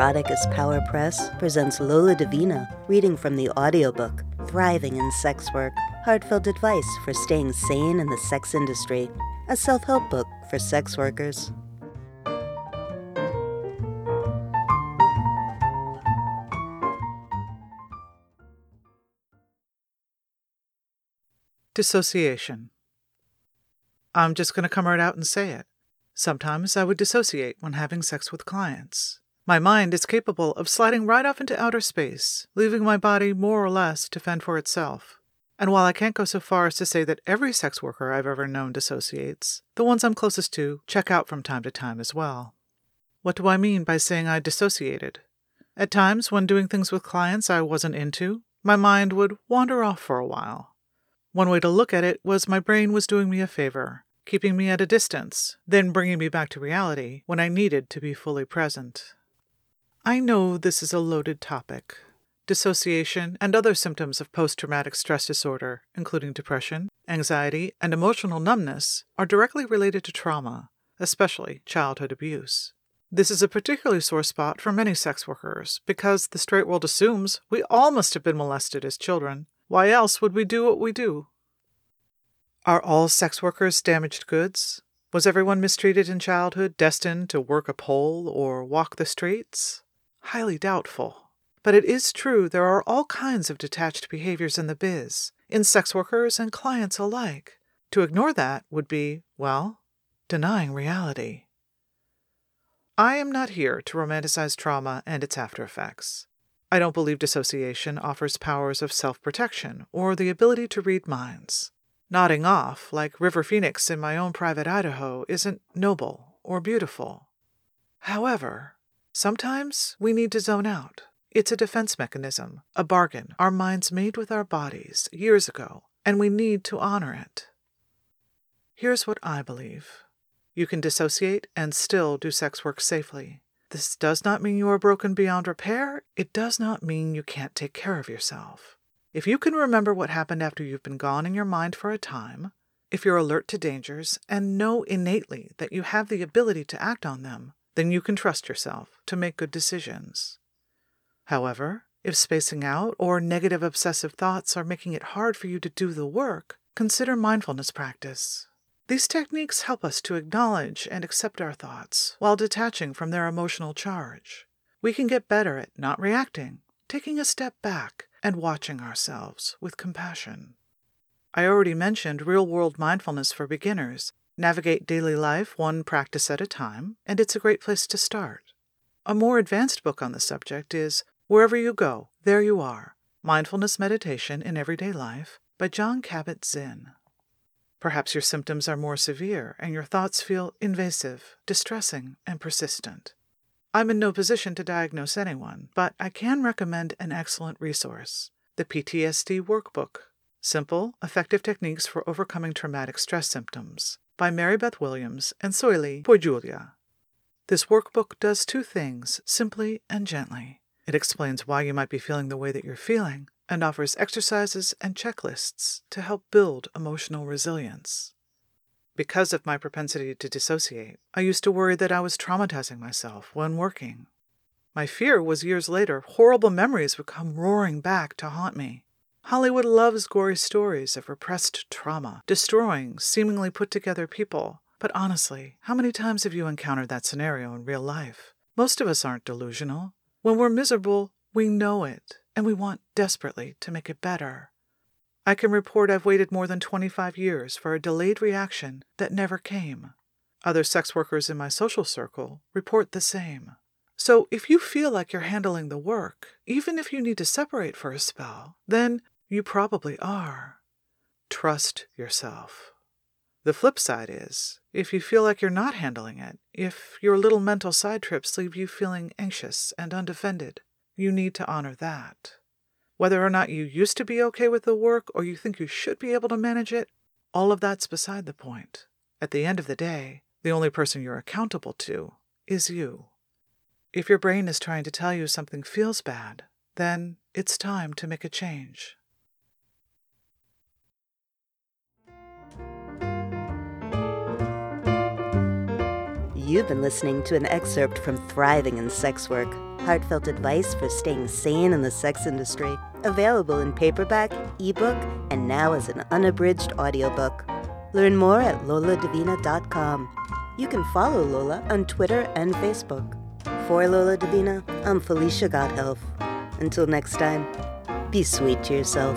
Eroticus Power Press presents Lola Davina reading from the audiobook Thriving in Sex Work Heartfelt Advice for Staying Sane in the Sex Industry, a self help book for sex workers. Dissociation. I'm just going to come right out and say it. Sometimes I would dissociate when having sex with clients. My mind is capable of sliding right off into outer space, leaving my body more or less to fend for itself. And while I can't go so far as to say that every sex worker I've ever known dissociates, the ones I'm closest to check out from time to time as well. What do I mean by saying I dissociated? At times, when doing things with clients I wasn't into, my mind would wander off for a while. One way to look at it was my brain was doing me a favor, keeping me at a distance, then bringing me back to reality when I needed to be fully present. I know this is a loaded topic. Dissociation and other symptoms of post traumatic stress disorder, including depression, anxiety, and emotional numbness, are directly related to trauma, especially childhood abuse. This is a particularly sore spot for many sex workers because the straight world assumes we all must have been molested as children. Why else would we do what we do? Are all sex workers damaged goods? Was everyone mistreated in childhood destined to work a pole or walk the streets? Highly doubtful. But it is true there are all kinds of detached behaviors in the biz, in sex workers and clients alike. To ignore that would be, well, denying reality. I am not here to romanticize trauma and its after effects. I don't believe dissociation offers powers of self protection or the ability to read minds. Nodding off, like River Phoenix in my own private Idaho, isn't noble or beautiful. However, sometimes we need to zone out. It's a defense mechanism, a bargain our minds made with our bodies years ago, and we need to honor it. Here's what I believe you can dissociate and still do sex work safely. This does not mean you are broken beyond repair. It does not mean you can't take care of yourself. If you can remember what happened after you've been gone in your mind for a time, if you're alert to dangers and know innately that you have the ability to act on them, then you can trust yourself to make good decisions. However, if spacing out or negative obsessive thoughts are making it hard for you to do the work, consider mindfulness practice. These techniques help us to acknowledge and accept our thoughts while detaching from their emotional charge. We can get better at not reacting, taking a step back, and watching ourselves with compassion. I already mentioned real world mindfulness for beginners. Navigate daily life one practice at a time, and it's a great place to start. A more advanced book on the subject is Wherever You Go, There You Are Mindfulness Meditation in Everyday Life by Jon Kabat-Zinn. Perhaps your symptoms are more severe and your thoughts feel invasive, distressing, and persistent. I'm in no position to diagnose anyone, but I can recommend an excellent resource the PTSD Workbook Simple, Effective Techniques for Overcoming Traumatic Stress Symptoms by Mary Beth Williams and Soili Poijula. This workbook does two things simply and gently. It explains why you might be feeling the way that you're feeling and offers exercises and checklists to help build emotional resilience. Because of my propensity to dissociate, I used to worry that I was traumatizing myself when working. My fear was years later, horrible memories would come roaring back to haunt me. Hollywood loves gory stories of repressed trauma, destroying seemingly put together people. But honestly, how many times have you encountered that scenario in real life? Most of us aren't delusional. When we're miserable, we know it, and we want desperately to make it better. I can report I've waited more than 25 years for a delayed reaction that never came. Other sex workers in my social circle report the same. So if you feel like you're handling the work, even if you need to separate for a spell, then you probably are. Trust yourself. The flip side is, if you feel like you're not handling it, if your little mental side trips leave you feeling anxious and undefended, you need to honor that. Whether or not you used to be okay with the work or you think you should be able to manage it, all of that's beside the point. At the end of the day, the only person you're accountable to is you. If your brain is trying to tell you something feels bad, then it's time to make a change. You've been listening to an excerpt from Thriving in Sex Work Heartfelt Advice for Staying Sane in the Sex Industry, available in paperback, ebook, and now as an unabridged audiobook. Learn more at loladavina.com. You can follow Lola on Twitter and Facebook. For Lola Davina, I'm Felicia Gotthelf. Until next time, be sweet to yourself.